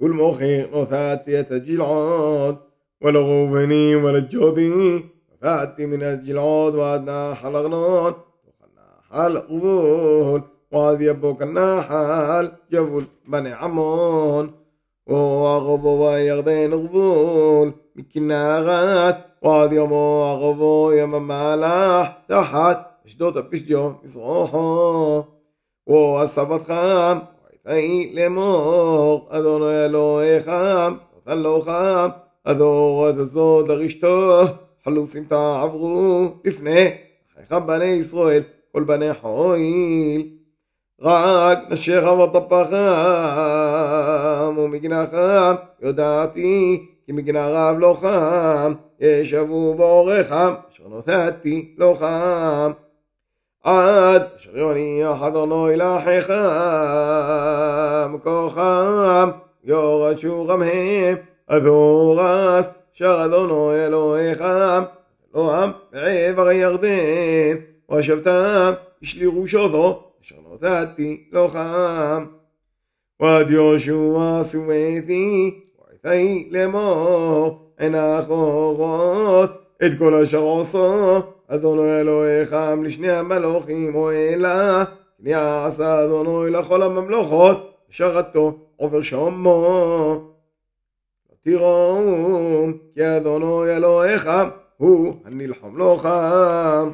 والمخيط ثاتية جلعود والغوفني والجودي فاتي من الجلعود وادنا حلغنون وخنا قبول وادي يبوك النحل جبل بني عمون. وغبو يغدين قبول مكنا غات. وهذه يمو اغبو يم مالح تحت. اشدوت بسجون يصوحو وأصابت خام ויתהי לאמור אדוני אלוהיך נתן לו חם הדור עד הזאת לרשתו חלוסים תעברו לפני אחיך בני ישראל כל בני חויל רק נשיך וטפחם ומגנחם יודעתי כי מגנה רב לא חם ישבו בעורכם אשר נתתי לא חם עד אשר יוניח אדוני לאחיכם כוחם יורשו גם הם אדורס אשר אדוני אלוהיכם אלוהם בעבר הירדן ושבתם השלירו שותו אשר נתתי לו חם ועד יהושע סומתי ויתהי לאמור עין האחורות את כל אשר עושו אדוני אלוהיכם לשני המלוכים אוהלה כי עשה אדוני לכל הממלוכות שרתו עובר שומו. תיראו כי אדוני אלוהיכם הוא הנלחם לו חם